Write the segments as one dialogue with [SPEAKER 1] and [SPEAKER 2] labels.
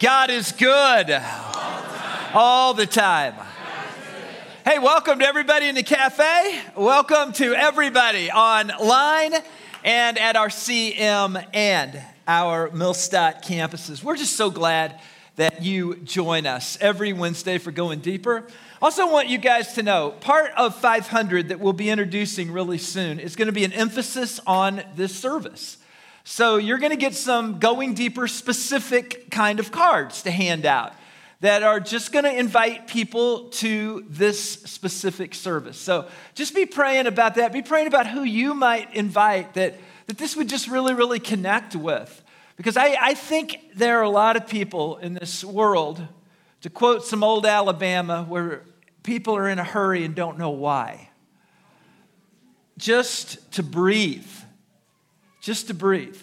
[SPEAKER 1] God is good all the time. Hey, welcome to everybody in the cafe. Welcome to everybody online and at our CM and our Millstadt campuses. We're just so glad that you join us every Wednesday for Going Deeper. Also, want you guys to know part of 500 that we'll be introducing really soon is going to be an emphasis on this service. So you're going to get some going deeper specific kind of cards to hand out that are just going to invite people to this specific service. So just be praying about that. Be praying about who you might invite that, that this would just really, really connect with. Because I, I think there are a lot of people in this world, to quote some old Alabama, where people are in a hurry and don't know why. Just to breathe just to breathe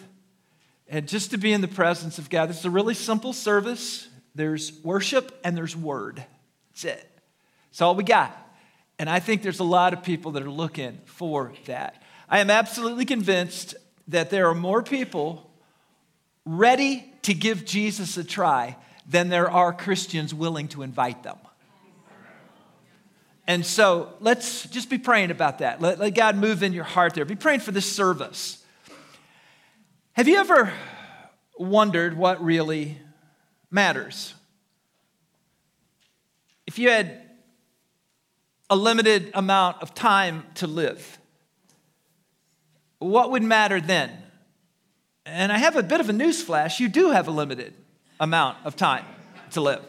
[SPEAKER 1] and just to be in the presence of God. This is a really simple service. There's worship and there's word. That's it. That's all we got. And I think there's a lot of people that are looking for that. I am absolutely convinced that there are more people ready to give Jesus a try than there are Christians willing to invite them. And so let's just be praying about that. Let, let God move in your heart there. Be praying for this service. Have you ever wondered what really matters? If you had a limited amount of time to live, what would matter then? And I have a bit of a news flash. You do have a limited amount of time to live.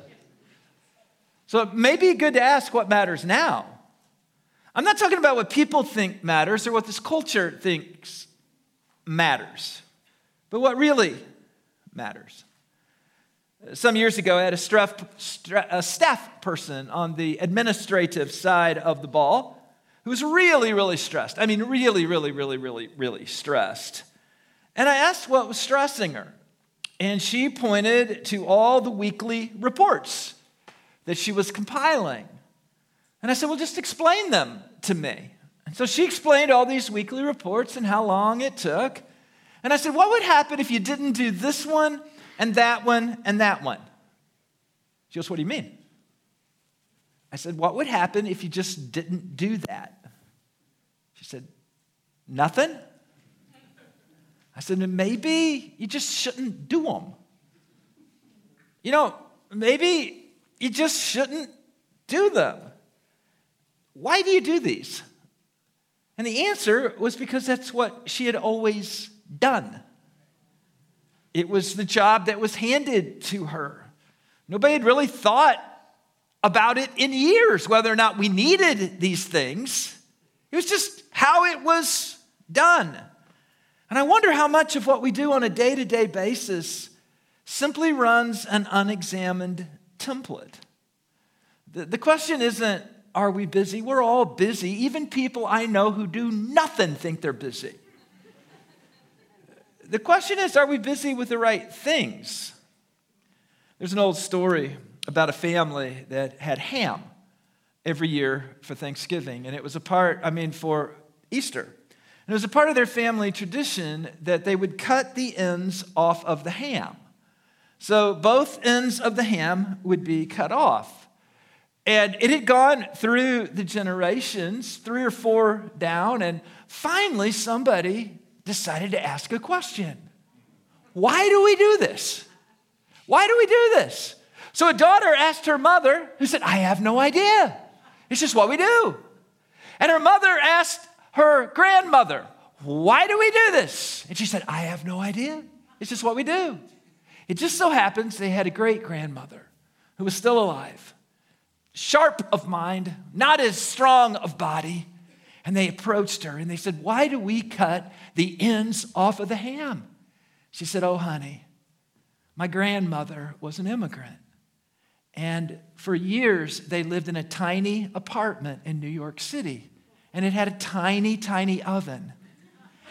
[SPEAKER 1] So it may be good to ask what matters now. I'm not talking about what people think matters or what this culture thinks matters but what really matters. Some years ago, I had a staff, person on the administrative side of the ball who was really, really stressed. I mean, really, really, really, really, really stressed. And I asked what was stressing her. And she pointed to all the weekly reports that she was compiling. And I said, Well, just explain them to me. And so she explained all these weekly reports and how long it took. And I said, What would happen if you didn't do this one and that one and that one? She goes, What do you mean? I said, What would happen if you just didn't do that? She said, Nothing. I said, Maybe you just shouldn't do them. You know, maybe you just shouldn't do them. Why do you do these? And the answer was because that's what she had always done. It was the job that was handed to her. Nobody had really thought about it in years, whether or not we needed these things. It was just how it was done. And I wonder how much of what we do on a day to day basis simply runs an unexamined template. The, the question isn't, are we busy? We're all busy. Even people I know who do nothing think they're busy. The question is are we busy with the right things? There's an old story about a family that had ham every year for Thanksgiving, and it was a part, I mean, for Easter. And it was a part of their family tradition that they would cut the ends off of the ham. So both ends of the ham would be cut off. And it had gone through the generations, three or four down, and finally somebody decided to ask a question Why do we do this? Why do we do this? So a daughter asked her mother, who said, I have no idea. It's just what we do. And her mother asked her grandmother, Why do we do this? And she said, I have no idea. It's just what we do. It just so happens they had a great grandmother who was still alive, sharp of mind, not as strong of body, and they approached her and they said, Why do we cut the ends off of the ham? She said, Oh, honey, my grandmother was an immigrant. And for years, they lived in a tiny apartment in New York City. And it had a tiny, tiny oven.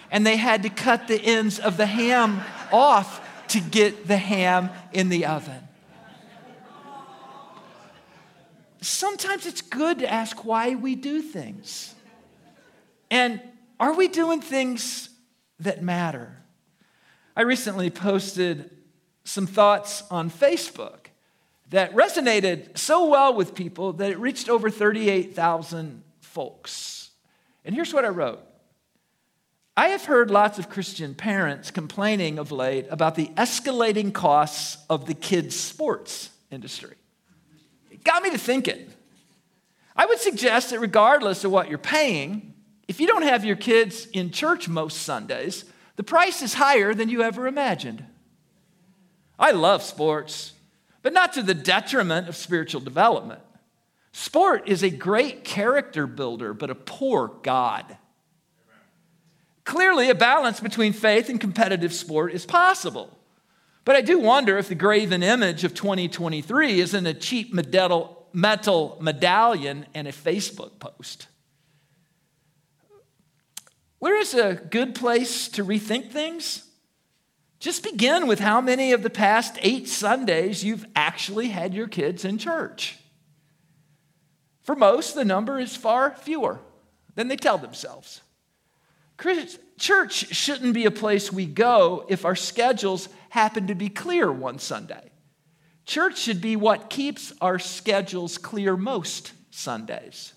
[SPEAKER 1] And they had to cut the ends of the ham off to get the ham in the oven. Sometimes it's good to ask why we do things. And are we doing things that matter? I recently posted some thoughts on Facebook that resonated so well with people that it reached over 38,000 folks. And here's what I wrote I have heard lots of Christian parents complaining of late about the escalating costs of the kids' sports industry. It got me to thinking. I would suggest that regardless of what you're paying, if you don't have your kids in church most Sundays, the price is higher than you ever imagined. I love sports, but not to the detriment of spiritual development. Sport is a great character builder, but a poor God. Clearly, a balance between faith and competitive sport is possible. But I do wonder if the graven image of 2023 isn't a cheap metal, metal medallion and a Facebook post. Where is a good place to rethink things? Just begin with how many of the past eight Sundays you've actually had your kids in church. For most, the number is far fewer than they tell themselves. Church shouldn't be a place we go if our schedules happen to be clear one Sunday. Church should be what keeps our schedules clear most Sundays.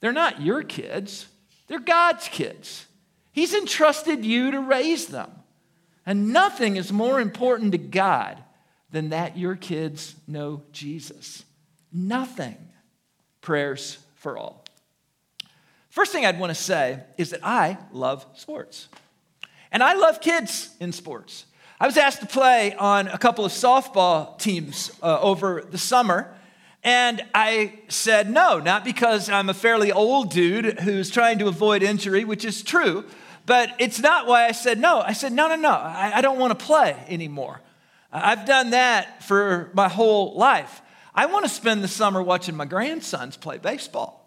[SPEAKER 1] They're not your kids, they're God's kids. He's entrusted you to raise them. And nothing is more important to God than that your kids know Jesus. Nothing. Prayers for all. First thing I'd want to say is that I love sports. And I love kids in sports. I was asked to play on a couple of softball teams uh, over the summer. And I said no, not because I'm a fairly old dude who's trying to avoid injury, which is true, but it's not why I said no. I said, no, no, no, I, I don't want to play anymore. I've done that for my whole life. I want to spend the summer watching my grandsons play baseball.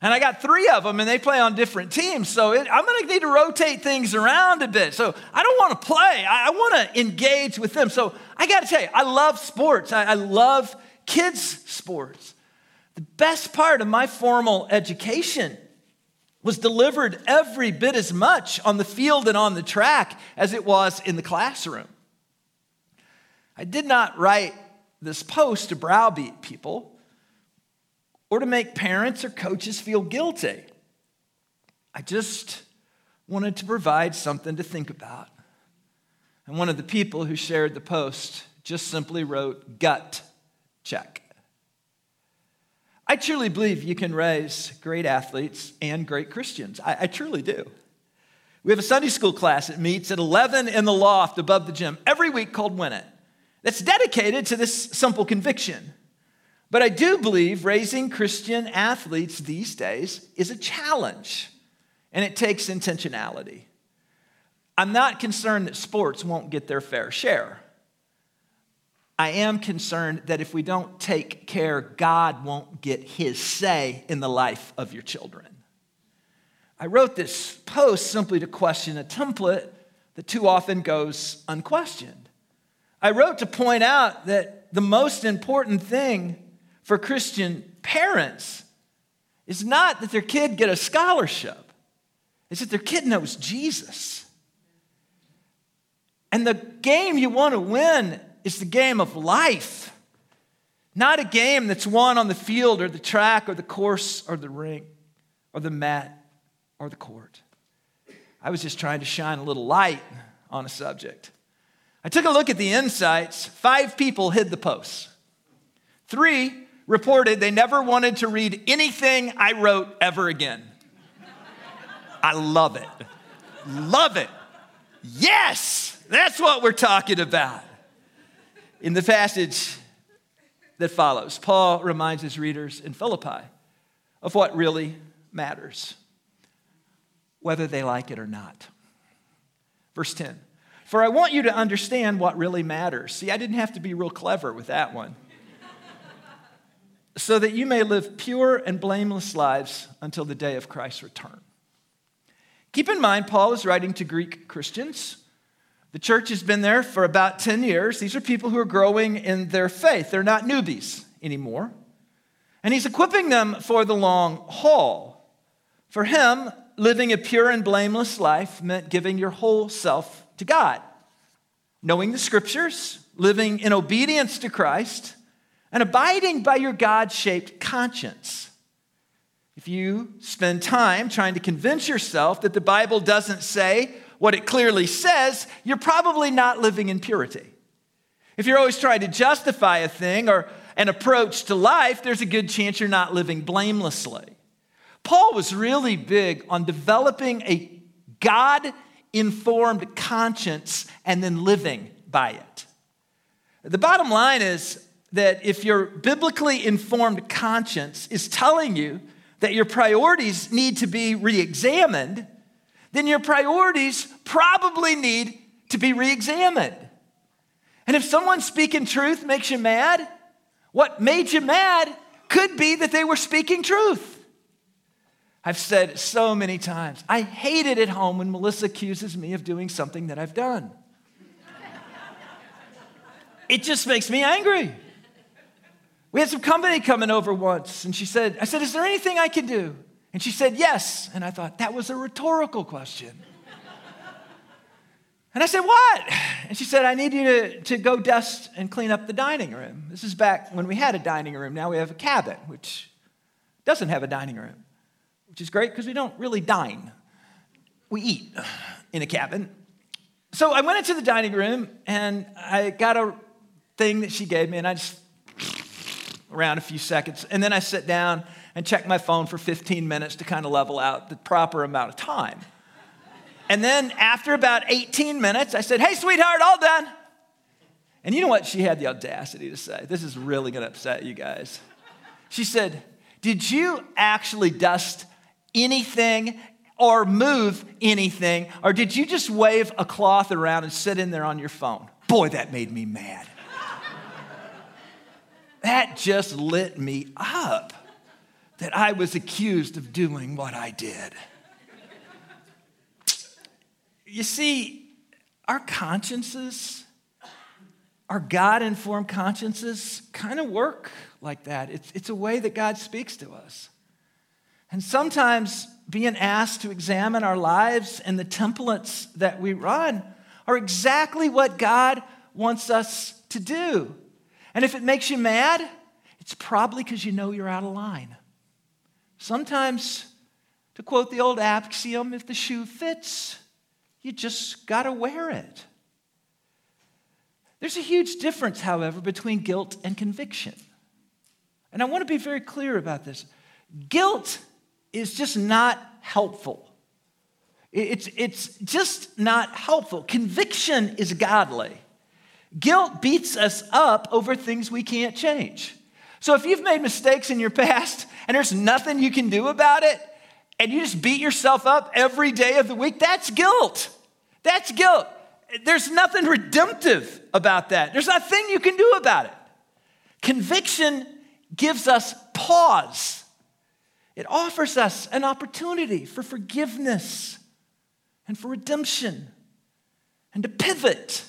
[SPEAKER 1] And I got three of them, and they play on different teams. So it, I'm going to need to rotate things around a bit. So I don't want to play, I, I want to engage with them. So I got to tell you, I love sports, I, I love kids' sports. The best part of my formal education was delivered every bit as much on the field and on the track as it was in the classroom. I did not write this post to browbeat people or to make parents or coaches feel guilty. I just wanted to provide something to think about. And one of the people who shared the post just simply wrote, gut check. I truly believe you can raise great athletes and great Christians. I, I, truly do. We have a Sunday school class that meets at 11 in the loft above the gym every week called Win It. That's dedicated to this simple conviction. But I do believe raising Christian athletes these days is a challenge, and it takes intentionality. I'm not concerned that sports won't get their fair share. I am concerned that if we don't take care, God won't get his say in the life of your children. I wrote this post simply to question a template that too often goes unquestioned. I wrote to point out that the most important thing for Christian parents is not that their kid get a scholarship, it's that their kid knows Jesus. And the game you want to win is the game of life, not a game that's won on the field or the track or the course or the ring or the mat or the court. I was just trying to shine a little light on a subject. I took a look at the insights. Five people hid the posts. Three reported they never wanted to read anything I wrote ever again. I love it. Love it. Yes, that's what we're talking about. In the passage that follows, Paul reminds his readers in Philippi of what really matters, whether they like it or not. Verse 10 For I want you to understand what really matters. See, I didn't have to be real clever with that one so that you may live pure and blameless lives until the day of Christ's return. Keep in mind, Paul is writing to Greek Christians. The church has been there for about 10 years. These are people who are growing in their faith, they're not newbies anymore. And he's equipping them for the long haul. For him, living a pure and blameless life meant giving your whole self to God, knowing the scriptures, living in obedience to Christ, and abiding by your God shaped conscience. If you spend time trying to convince yourself that the Bible doesn't say what it clearly says, you're probably not living in purity. If you're always trying to justify a thing or an approach to life, there's a good chance you're not living blamelessly. Paul was really big on developing a God informed conscience and then living by it. The bottom line is that if your biblically informed conscience is telling you that your priorities need to be re examined, then your priorities probably need to be re examined. And if someone speaking truth makes you mad, what made you mad could be that they were speaking truth. I've said so many times. I hate it at home when Melissa accuses me of doing something that I've done. it just makes me angry. We had some company coming over once, and she said, I said, Is there anything I can do? And she said, Yes. And I thought, That was a rhetorical question. and I said, What? And she said, I need you to, to go dust and clean up the dining room. This is back when we had a dining room. Now we have a cabin, which doesn't have a dining room, which is great because we don't really dine. We eat in a cabin. So I went into the dining room and I got a thing that she gave me, and I just around a few seconds. And then I sit down and check my phone for 15 minutes to kind of level out the proper amount of time. And then after about 18 minutes, I said, Hey, sweetheart, all done. And you know what she had the audacity to say? This is really going to upset you guys. She said, Did you actually dust anything or move anything? Or did you just wave a cloth around and sit in there on your phone? Boy, that made me mad. That just lit me up that I was accused of doing what I did. You see, our consciences, our God informed consciences, kind of work like that. It's, it's a way that God speaks to us. And sometimes being asked to examine our lives and the templates that we run are exactly what God wants us to do. And if it makes you mad, it's probably because you know you're out of line. Sometimes, to quote the old axiom, if the shoe fits, you just got to wear it. There's a huge difference, however, between guilt and conviction. And I want to be very clear about this. Guilt is just not helpful. It's, it's just not helpful. Conviction is godly. Guilt beats us up over things we can't change. So if you've made mistakes in your past and there's nothing you can do about it, and you just beat yourself up every day of the week, that's guilt. That's guilt. There's nothing redemptive about that. There's nothing you can do about it. Conviction gives us pause. It offers us an opportunity for forgiveness and for redemption and to pivot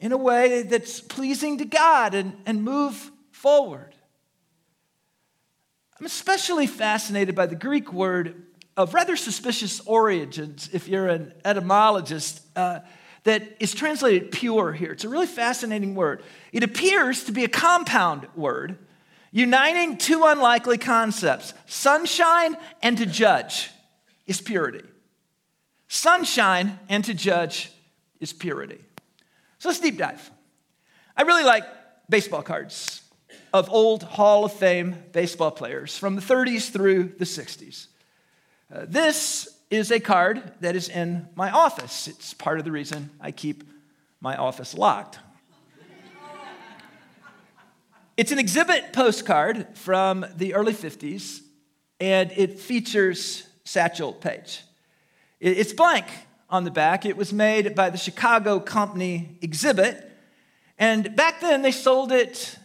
[SPEAKER 1] in a way that's pleasing to God and, and move forward. I'm especially fascinated by the Greek word of rather suspicious origins, if you're an etymologist, uh, that is translated pure here. It's a really fascinating word. It appears to be a compound word uniting two unlikely concepts sunshine and to judge is purity. Sunshine and to judge is purity. So let's deep dive. I really like baseball cards of old Hall of Fame baseball players from the 30s through the 60s. Uh, this is a card that is in my office. It's part of the reason I keep my office locked. it's an exhibit postcard from the early 50s, and it features Satchel Paige. It's blank, on the back. It was made by the Chicago company Exhibit. And back then, they sold it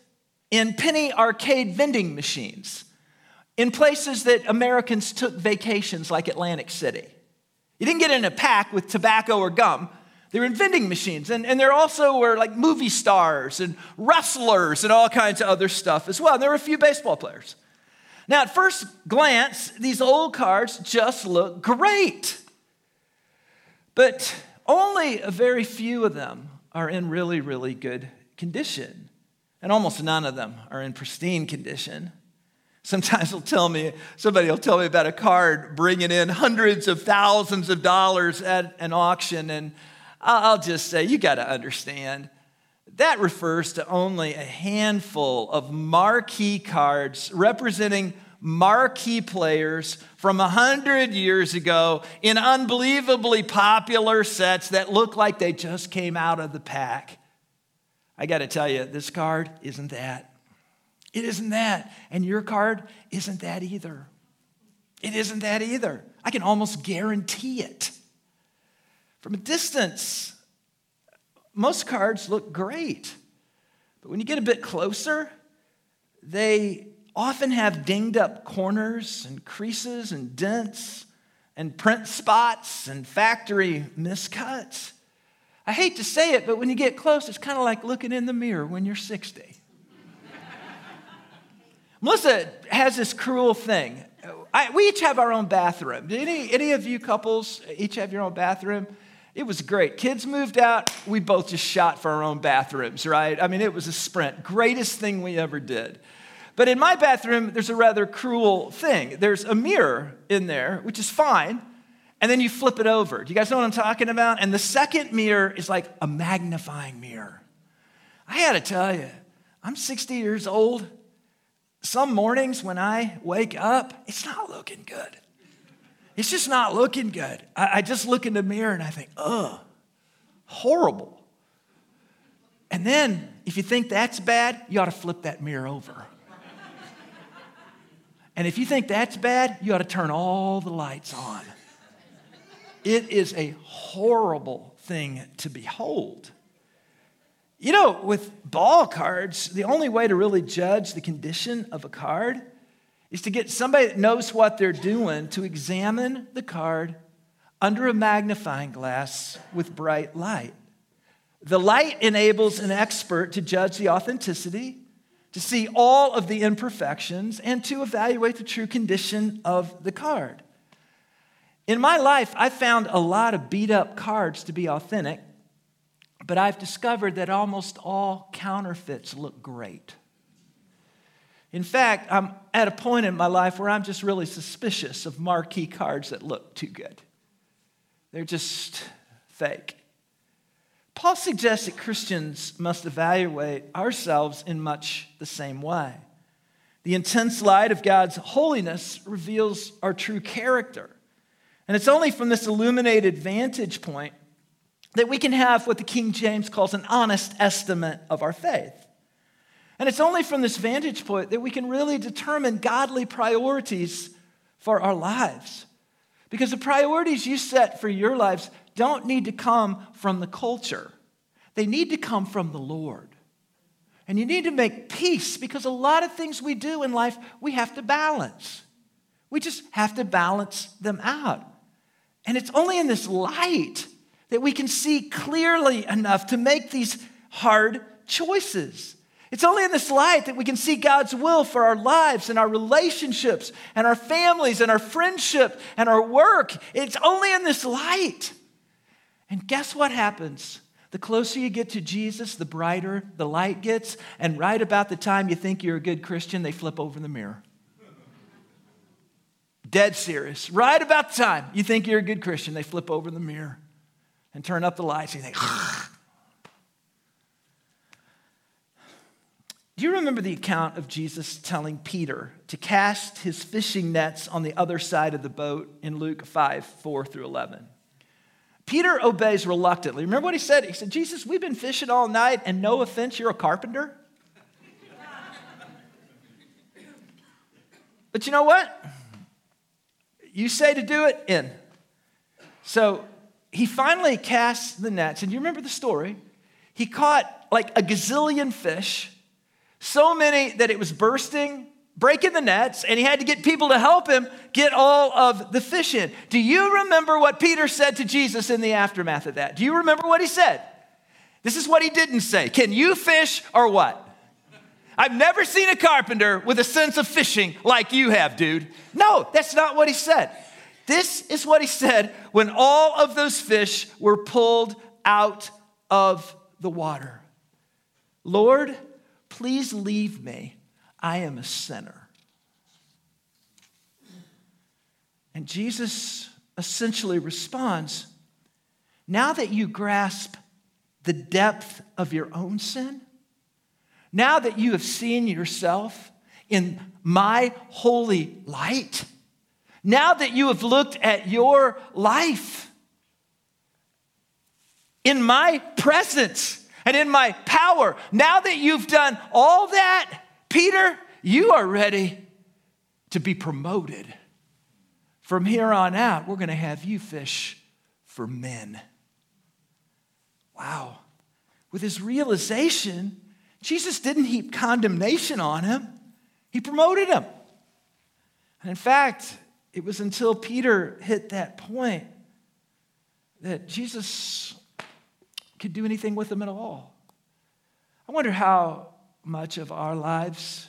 [SPEAKER 1] in penny arcade vending machines in places that Americans took vacations, like Atlantic City. You didn't get in a pack with tobacco or gum. They were in vending machines. And, and there also were like movie stars and wrestlers and all kinds of other stuff as well. And there were a few baseball players. Now, at first glance, these old cards just look great. But only a very few of them are in really, really good condition, and almost none of them are in pristine condition. Sometimes they'll tell me, somebody will tell me about a card bringing in hundreds of thousands of dollars at an auction, and I'll just say, you got to understand, that refers to only a handful of marquee cards representing marquee players from a 100 years ago in unbelievably popular sets that look like they just came out of the pack. I got to tell you, this card isn't that. It isn't that. And your card isn't that either. It isn't that either. I can almost guarantee it. From a distance, most cards look great. But when you get a bit closer, they often have dinged up corners and creases and dents and print spots and factory miscuts. I hate to say it, but when you get close, it's kind of like looking in the mirror when you're 60. Melissa has this cruel thing. I, we each have our own bathroom. Did any, any of you couples each have your own bathroom? It was great. Kids moved out. We both just shot for our own bathrooms, right? I mean, it was a sprint. Greatest thing we ever did. But in my bathroom, there's a rather cruel thing. There's a mirror in there, which is fine, and then you flip it over. Do you guys know what I'm talking about? And the second mirror is like a magnifying mirror. I to tell you, I'm 60 years old some mornings when I wake up, it's not looking good. It's just not looking good. I, I just look in the mirror and I think, ugh, horrible. And then, if you think that's bad, you ought to flip that mirror over. and if you think that's bad, you ought to turn all the lights on. It is a horrible thing to behold. You know, with ball cards, the only way to really judge the condition of a card is to get somebody that knows what they're doing to examine the card under a magnifying glass with bright light. The light enables an expert to judge the authenticity, to see all of the imperfections, and to evaluate the true condition of the card. In my life, I found a lot of beat up cards to be authentic but I've discovered that almost all counterfeits look great. In fact, I'm at a point in my life where I'm just really suspicious of marquee cards that look too good. They're just fake. Paul suggests that Christians must evaluate ourselves in much the same way. The intense light of God's holiness reveals our true character. And it's only from this illuminated vantage point that we can have what the King James calls an honest estimate of our faith. And it's only from this vantage point that we can really determine godly priorities for our lives. Because the priorities you set for your lives don't need to come from the culture, they need to come from the Lord. And you need to make peace because a lot of things we do in life we have to balance. We just have to balance them out. And it's only in this light that we can see clearly enough to make these hard choices. It's only in this light that we can see God's will for our lives and our relationships and our families and our friendship and our work. It's only in this light. And guess what happens? The closer you get to Jesus, the brighter the light gets. And right about the time you think you're a good Christian, they flip over the mirror. Dead serious. Right about the time you think you're a good Christian, they flip over the mirror and turn up the lights and you think, Do you remember the account of Jesus telling Peter to cast his fishing nets on the other side of the boat in Luke 5 4 through 11? Peter obeys reluctantly. Remember what he said? He said, Jesus, we've been fishing all night, and no offense, you're a carpenter. but you know what? You say to do it, in. So he finally casts the nets, and you remember the story? He caught like a gazillion fish, so many that it was bursting, breaking the nets, and he had to get people to help him get all of the fish in. Do you remember what Peter said to Jesus in the aftermath of that? Do you remember what he said? This is what he didn't say. Can you fish or what? I've never seen a carpenter with a sense of fishing like you have, dude. No, that's not what he said. This is what he said when all of those fish were pulled out of the water. Lord, please leave me. I am a sinner. And Jesus essentially responds Now that you grasp the depth of your own sin, now that you have seen yourself in my holy light, now that you have looked at your life in my presence and in my power, now that you've done all that, Peter, you are ready to be promoted. From here on out, we're going to have you fish for men. Wow. With his realization, Jesus didn't heap condemnation on him, he promoted him. And in fact, it was until Peter hit that point that Jesus could do anything with him at all. I wonder how much of our lives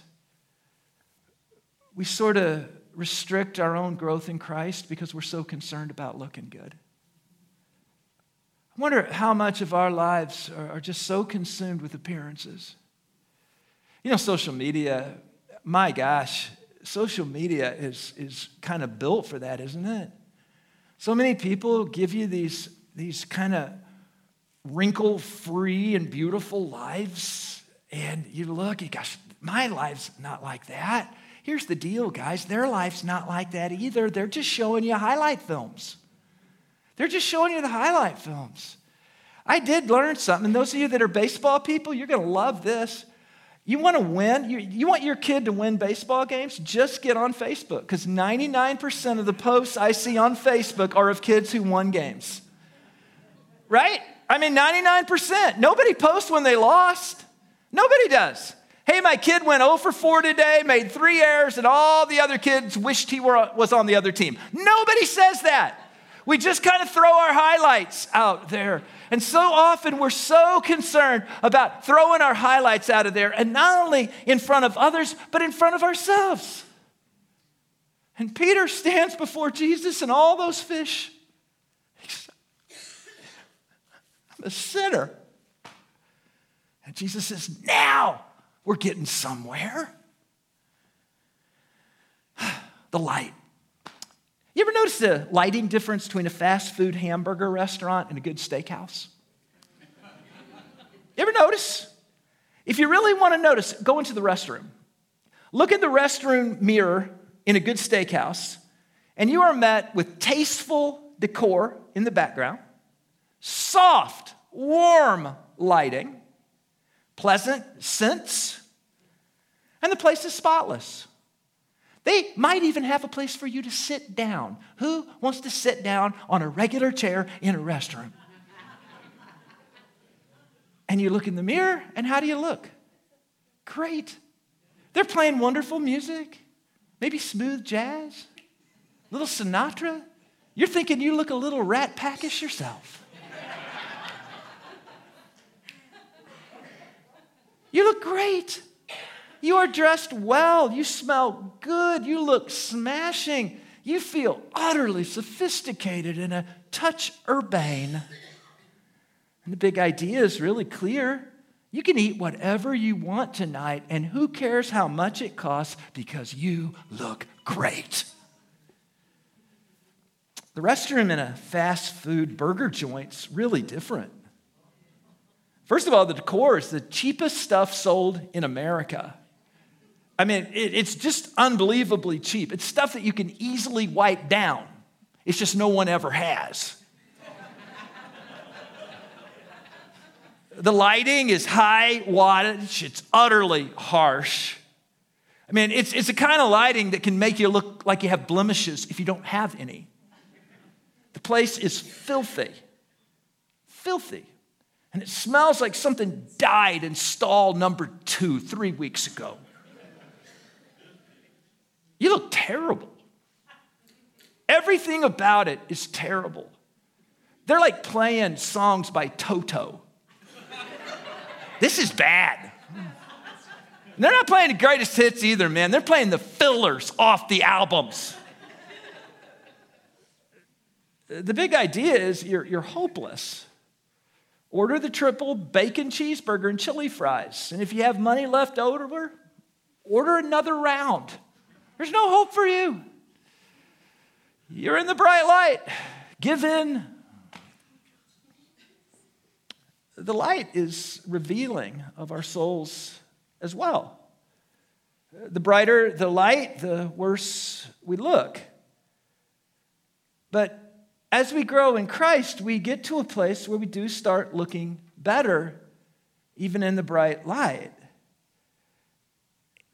[SPEAKER 1] we sort of restrict our own growth in Christ because we're so concerned about looking good. I wonder how much of our lives are, just so consumed with appearances. You know, social media, my gosh, social media is, is kind of built for that, isn't it? So many people give you these, these kind of wrinkle free and beautiful lives, and you look, you gosh, my life's not like that. Here's the deal, guys their life's not like that either. They're just showing you highlight films. They're just showing you the highlight films. I did learn something. And those of you that are baseball people, you're going to love this. You want to win? You, you want your kid to win baseball games? Just get on Facebook because 99% of the posts I see on Facebook are of kids who won games. Right? I mean, 99%. Nobody posts when they lost. Nobody does. Hey, my kid went 0 for 4 today, made three errors, and all the other kids wished he were, was on the other team. Nobody says that. We just kind of throw our highlights out there. And so often we're so concerned about throwing our highlights out of there, and not only in front of others, but in front of ourselves. And Peter stands before Jesus and all those fish. I'm a sinner. And Jesus says, Now we're getting somewhere. The light. You ever notice the lighting difference between a fast food hamburger restaurant and a good steakhouse? You ever notice? If you really want to notice, go into the restroom. Look at the restroom mirror in a good steakhouse, and you are met with tasteful decor in the background, soft, warm lighting, pleasant scents, and the place is spotless. They might even have a place for you to sit down. Who wants to sit down on a regular chair in a restroom? and you look in the mirror, and how do you look? Great. They're playing wonderful music, maybe smooth jazz, little Sinatra. You're thinking you look a little rat packish yourself. you look great. You are dressed well. You smell good. You look smashing. You feel utterly sophisticated and a touch urbane. And the big idea is really clear. You can eat whatever you want tonight, and who cares how much it costs because you look great. The restroom in a fast food burger joint's really different. First of all, the decor is the cheapest stuff sold in America. I mean, it, it's just unbelievably cheap. It's stuff that you can easily wipe down. It's just no one ever has. the lighting is high wattage, it's utterly harsh. I mean, it's, it's the kind of lighting that can make you look like you have blemishes if you don't have any. The place is filthy. Filthy. And it smells like something died in stall number two three weeks ago. You look terrible. Everything about it is terrible. They're like playing songs by Toto. This is bad. they're not playing the greatest hits either, man. They're playing the fillers off the albums. The big idea is you're, you're hopeless. order the triple bacon cheeseburger and chili fries. And if you have money left over, order another round. There's no hope for you. You're in the bright light. Give in. The light is revealing of our souls as well. The brighter the light, the worse we look. But as we grow in Christ, we get to a place where we do start looking better, even in the bright light.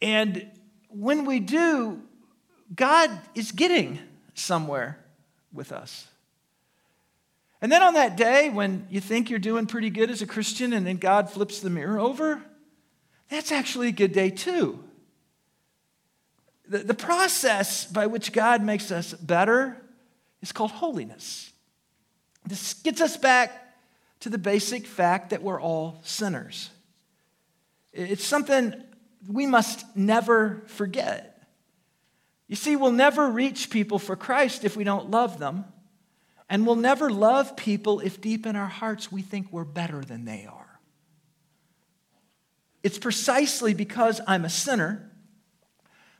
[SPEAKER 1] And when we do, God is getting somewhere with us. And then on that day when you think you're doing pretty good as a Christian and then God flips the mirror over, that's actually a good day too. The, the process by which God makes us better is called holiness. This gets us back to the basic fact that we're all sinners. It's something we must never forget. You see, we'll never reach people for Christ if we don't love them. And we'll never love people if deep in our hearts we think we're better than they are. It's precisely because I'm a sinner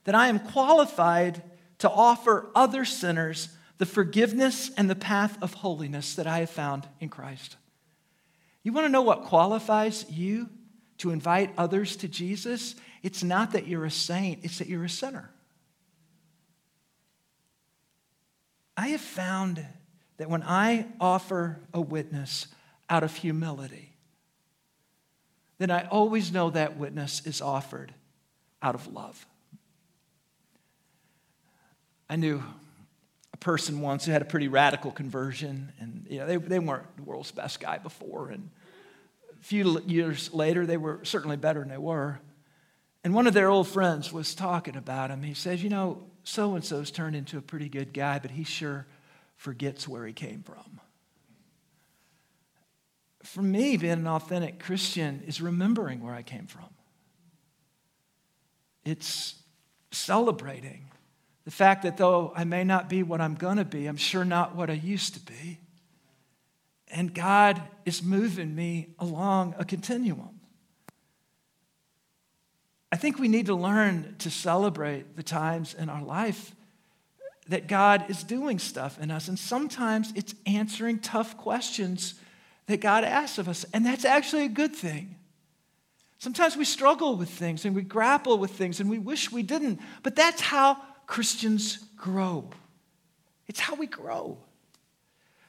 [SPEAKER 1] that I am qualified to offer other sinners the forgiveness and the path of holiness that I have found in Christ. You want to know what qualifies you to invite others to Jesus? It's not that you're a saint, it's that you're a sinner. I have found that when I offer a witness out of humility, then I always know that witness is offered out of love. I knew a person once who had a pretty radical conversion, and you know, they, they weren't the world's best guy before. And a few years later, they were certainly better than they were. And one of their old friends was talking about him. He says, You know, so and so's turned into a pretty good guy, but he sure forgets where he came from. For me, being an authentic Christian is remembering where I came from. It's celebrating the fact that though I may not be what I'm going to be, I'm sure not what I used to be. And God is moving me along a continuum. I think we need to learn to celebrate the times in our life that God is doing stuff in us. And sometimes it's answering tough questions that God asks of us. And that's actually a good thing. Sometimes we struggle with things and we grapple with things and we wish we didn't. But that's how Christians grow. It's how we grow.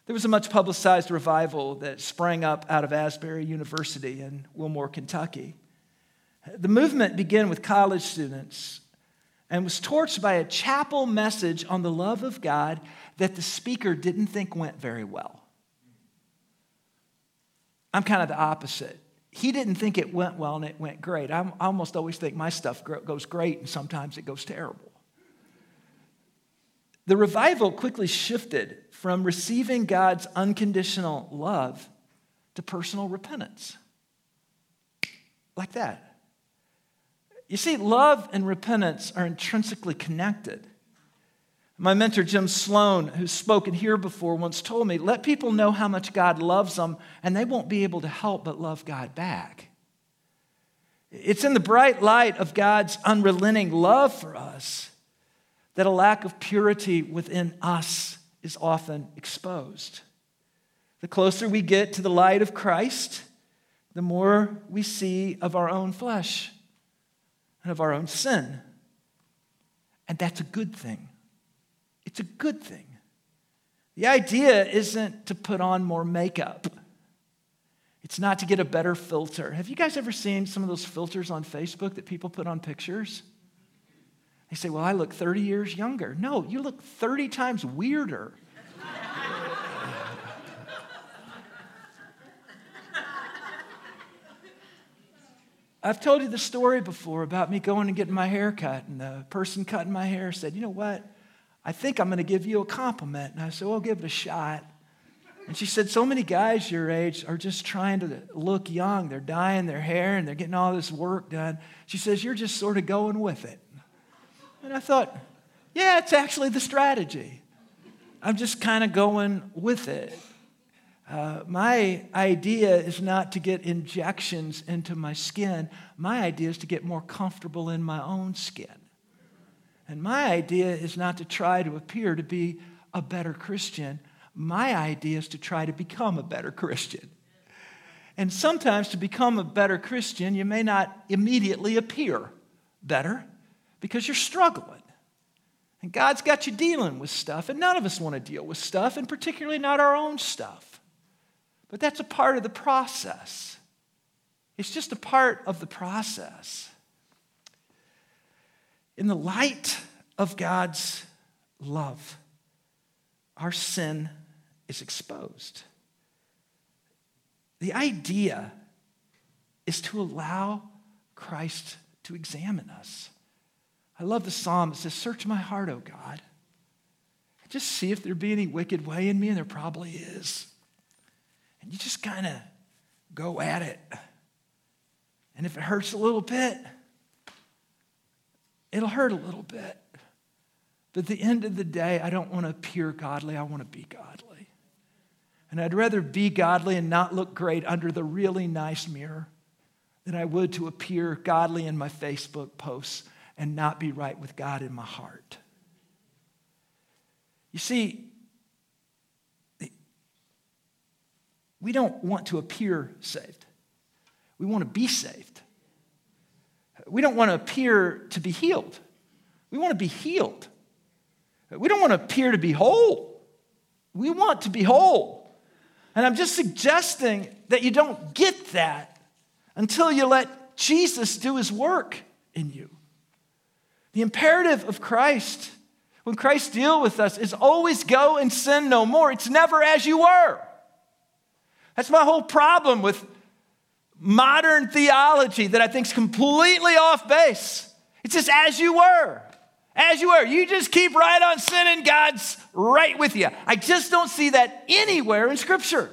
[SPEAKER 1] There was a much publicized revival that sprang up out of Asbury University in Wilmore, Kentucky. The movement began with college students and was torched by a chapel message on the love of God that the speaker didn't think went very well. I'm kind of the opposite. He didn't think it went well and it went great. I'm, i almost always think my stuff goes great and sometimes it goes terrible. The revival quickly shifted from receiving God's unconditional love to personal repentance. Like that. You see, love and repentance are intrinsically connected. My mentor, Jim Sloan, who's spoken here before, once told me let people know how much God loves them, and they won't be able to help but love God back. It's in the bright light of God's unrelenting love for us that a lack of purity within us is often exposed. The closer we get to the light of Christ, the more we see of our own flesh and of our own sin. And that's a good thing. It's a good thing. The idea isn't to put on more makeup. It's not to get a better filter. Have you guys ever seen some of those filters on Facebook that people put on pictures? They say, Well, I look 30 years younger. No, you look 30 times weirder. I've told you the story before about me going and getting my hair cut, and the person cutting my hair said, You know what? I think I'm going to give you a compliment. And I said, Well, give it a shot. And she said, So many guys your age are just trying to look young. They're dyeing their hair and they're getting all this work done. She says, You're just sort of going with it. And I thought, Yeah, it's actually the strategy. I'm just kind of going with it. Uh, my idea is not to get injections into my skin. My idea is to get more comfortable in my own skin. And my idea is not to try to appear to be a better Christian. My idea is to try to become a better Christian. And sometimes to become a better Christian, you may not immediately appear better because you're struggling. And God's got you dealing with stuff, and none of us want to deal with stuff, and particularly not our own stuff. But that's a part of the process. It's just a part of the process. In the light of God's love, our sin is exposed. The idea is to allow Christ to examine us. I love the psalm that says, Search my heart, O God. Just see if there be any wicked way in me, and there probably is. And you just kind of go at it. And if it hurts a little bit, it'll hurt a little bit. But at the end of the day, I don't want to appear godly, I want to be godly. And I'd rather be godly and not look great under the really nice mirror than I would to appear godly in my Facebook posts and not be right with God in my heart. You see, we don't want to appear saved. We want to be saved. We don't want to appear to be healed. We want to be healed. We don't want to appear to be whole. We want to be whole. And I'm just suggesting that you don't get that until you let Jesus do his work in you. The imperative of Christ, when Christ deal with us, is always go and sin no more. It's never as you were. That's my whole problem with modern theology that I think is completely off base. It's just as you were. As you were. You just keep right on sinning, God's right with you. I just don't see that anywhere in Scripture.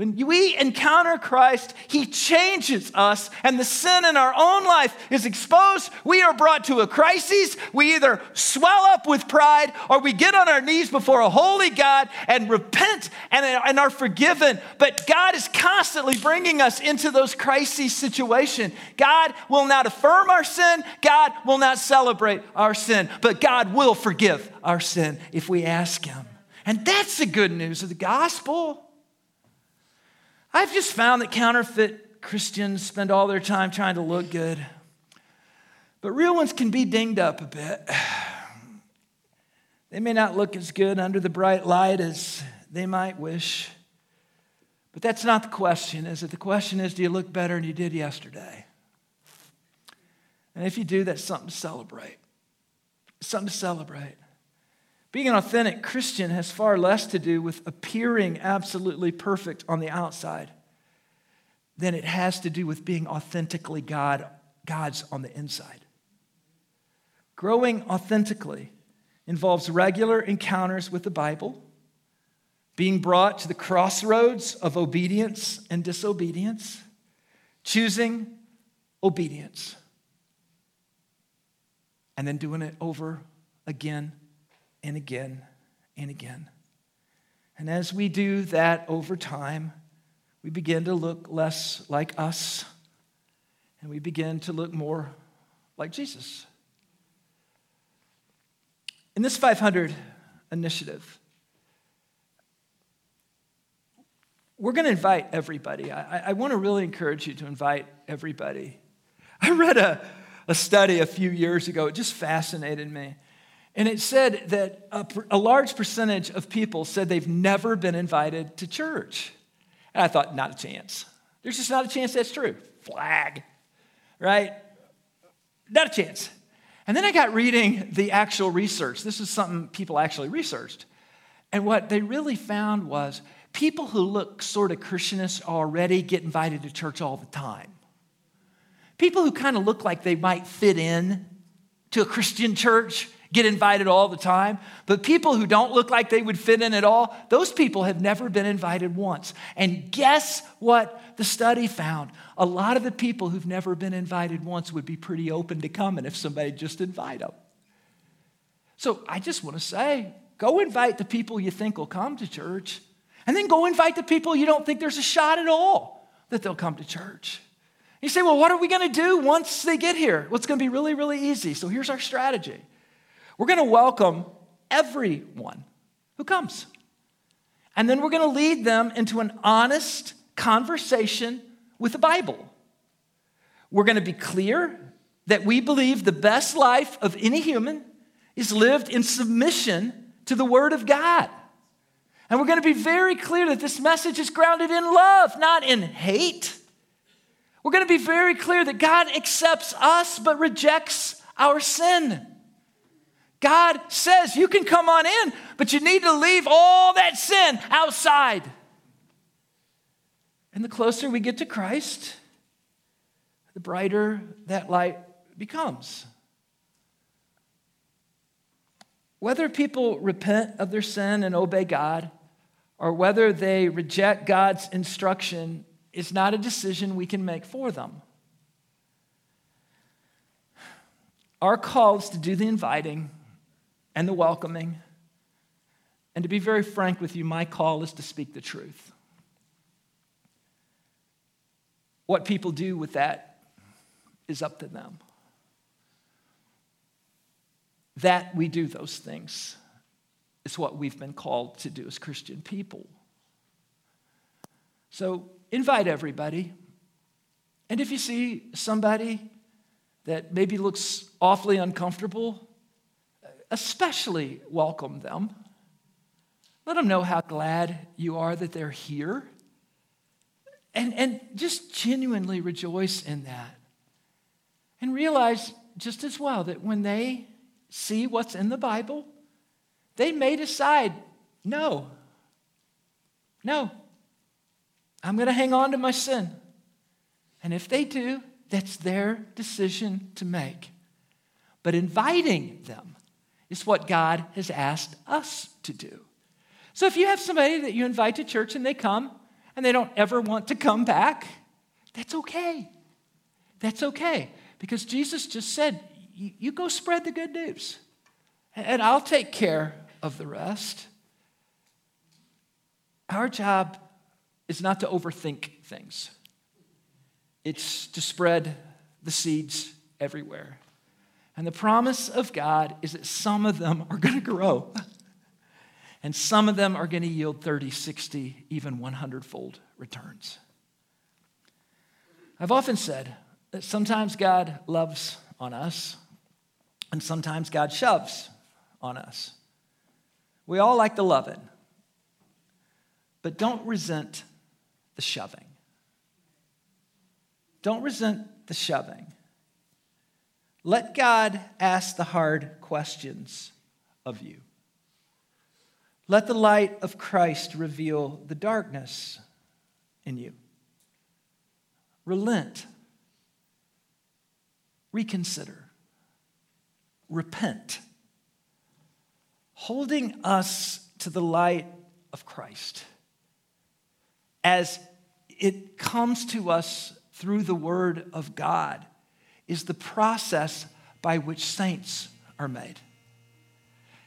[SPEAKER 1] When we encounter Christ, He changes us, and the sin in our own life is exposed. We are brought to a crisis. We either swell up with pride or we get on our knees before a holy God and repent and, and are forgiven. But God is constantly bringing us into those crisis situations. God will not affirm our sin, God will not celebrate our sin, but God will forgive our sin if we ask Him. And that's the good news of the gospel. I've just found that counterfeit Christians spend all their time trying to look good, but real ones can be dinged up a bit. They may not look as good under the bright light as they might wish. But that's not the question, is it? The question is do you look better than you did yesterday? And if you do, that's something to celebrate. Something to celebrate. Being an authentic Christian has far less to do with appearing absolutely perfect on the outside than it has to do with being authentically God, God's on the inside. Growing authentically involves regular encounters with the Bible, being brought to the crossroads of obedience and disobedience, choosing obedience, and then doing it over again and again and again. And as we do that over time, we begin to look less like us and we begin to look more like Jesus. In this 500 initiative, we're going to invite everybody. I, I want to really encourage you to invite everybody. I read a, a study a few years ago, it just fascinated me. And it said that a, a, large percentage of people said they've never been invited to church. And I thought, not a chance. There's just not a chance that's true. Flag, right? Not a chance. And then I got reading the actual research. This is something people actually researched. And what they really found was people who look sort of Christianish already get invited to church all the time. People who kind of look like they might fit in to a Christian church get invited all the time. But people who don't look like they would fit in at all, those people have never been invited once. And guess what the study found? A lot of the people who've never been invited once would be pretty open to coming if somebody just invite them. So I just want to say go invite the people you think will come to church. And then go invite the people you don't think there's a shot at all that they'll come to church. You say, well, what are we going to do once they get here? Well, it's going to be really, really easy. So here's our strategy we're going to welcome everyone who comes. And then we're going to lead them into an honest conversation with the Bible. We're going to be clear that we believe the best life of any human is lived in submission to the Word of God. And we're going to be very clear that this message is grounded in love, not in hate. We're going to be very clear that God accepts us but rejects our sin. God says you can come on in, but you need to leave all that sin outside. And the closer we get to Christ, the brighter that light becomes. Whether people repent of their sin and obey God, or whether they reject God's instruction, is not a decision we can make for them. Our call is to do the inviting and the welcoming. And to be very frank with you, my call is to speak the truth. What people do with that is up to them. That we do those things is what we've been called to do as Christian people. So invite everybody. And if you see somebody that maybe looks awfully uncomfortable, especially welcome them. Let them know how glad you are that they're here. And, and just genuinely rejoice in that. And realize just as well that when they see what's in the Bible, they may decide, no, no, I'm going to hang on to my sin. And if they do, that's their decision to make. But inviting them is what God has asked us to do. So if you have somebody that you invite to church and they come and they don't ever want to come back, that's okay. That's okay. Because Jesus just said, you go spread the good news, and I'll take care of the rest. Our job is not to overthink things, it's to spread the seeds everywhere. And the promise of God is that some of them are going to grow. And some of them are going to yield 30, 60, even 100 fold returns. I've often said that sometimes God loves on us, and sometimes God shoves on us. We all like the loving, but don't resent the shoving. Don't resent the shoving. Let God ask the hard questions of you. Let the light of Christ reveal the darkness in you. Relent. Reconsider. Repent. Holding us to the light of Christ as it comes to us through the Word of God is the process by which saints are made.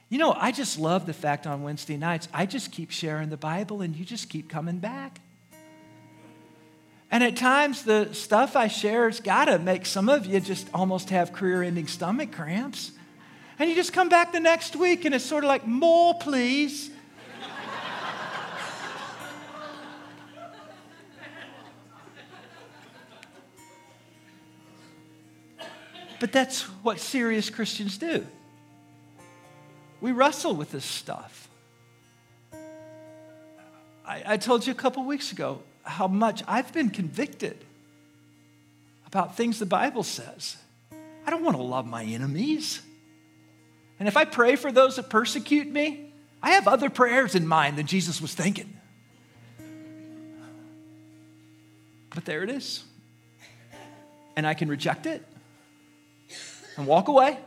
[SPEAKER 1] You know, I just love the fact on Wednesday nights, I just keep sharing the Bible and you just keep coming back. And at times, the stuff I share has got to make some of you just almost have career ending stomach cramps. And you just come back the next week and it's sort of like, more, please. But that's what serious Christians do. We wrestle with this stuff. I, I told you a couple weeks ago how much I've been convicted about things the Bible says. I don't want to love my enemies. And if I pray for those that persecute me, I have other prayers in mind than Jesus was thinking. But there it is. And I can reject it and walk away.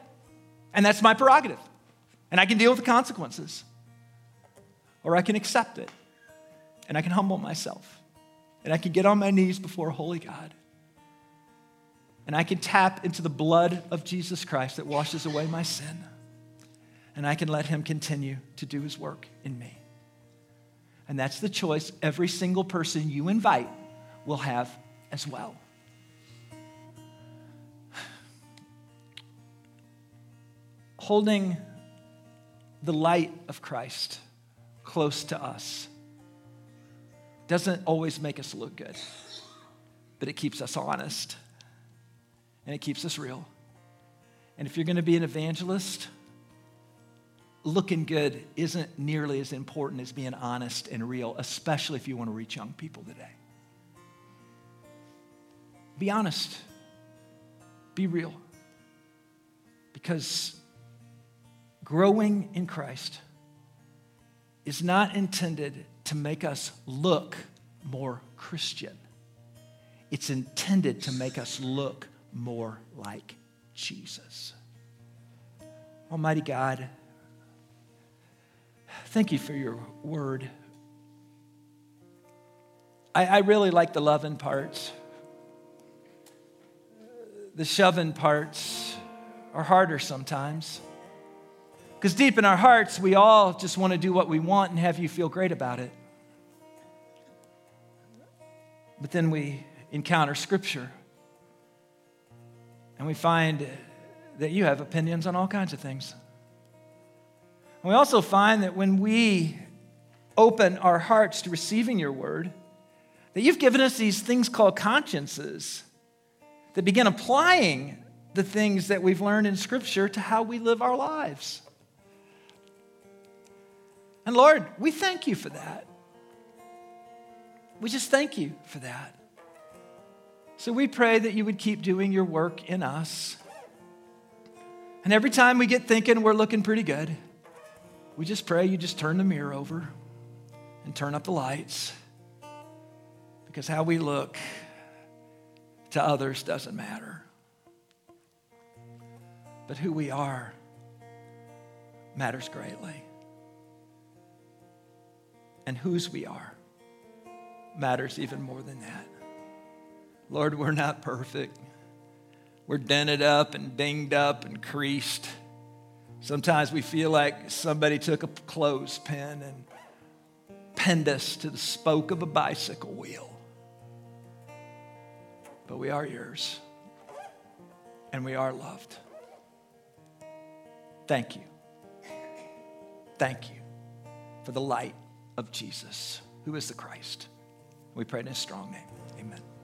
[SPEAKER 1] And that's my prerogative. And I can deal with the consequences. Or I can accept it. And I can humble myself. And I can get on my knees before holy God. And I can tap into the blood of Jesus Christ that washes away my sin. And I can let him continue to do his work in me. And that's the choice every single person you invite will have as well. Holding the light of Christ close to us doesn't always make us look good, but it keeps us honest and it keeps us real. And if you're going to be an evangelist, looking good isn't nearly as important as being honest and real, especially if you want to reach young people today. Be honest, be real. Because growing in Christ is not intended to make us look more Christian. It's intended to make us look more like Jesus. Almighty God, thank you for your word. I, I really like the loving parts. The shoving parts are harder sometimes. Because deep in our hearts, we all just want to do what we want and have you feel great about it. But then we encounter Scripture and we find that you have opinions on all kinds of things. And we also find that when we open our hearts to receiving your word, that you've given us these things called consciences that begin applying the things that we've learned in Scripture to how we live our lives. And Lord, we thank you for that. We just thank you for that. So we pray that you would keep doing your work in us. And every time we get thinking we're looking pretty good, we just pray you just turn the mirror over and turn up the lights. Because how we look to others doesn't matter. But who we are matters greatly. And whose we are matters even more than that. Lord, we're not perfect. We're dented up and dinged up and creased. Sometimes we feel like somebody took a clothespin and pinned us to the spoke of a bicycle wheel. But we are yours, and we are loved. Thank you. Thank you for the light of Jesus, who is the Christ. We pray in his strong name. Amen.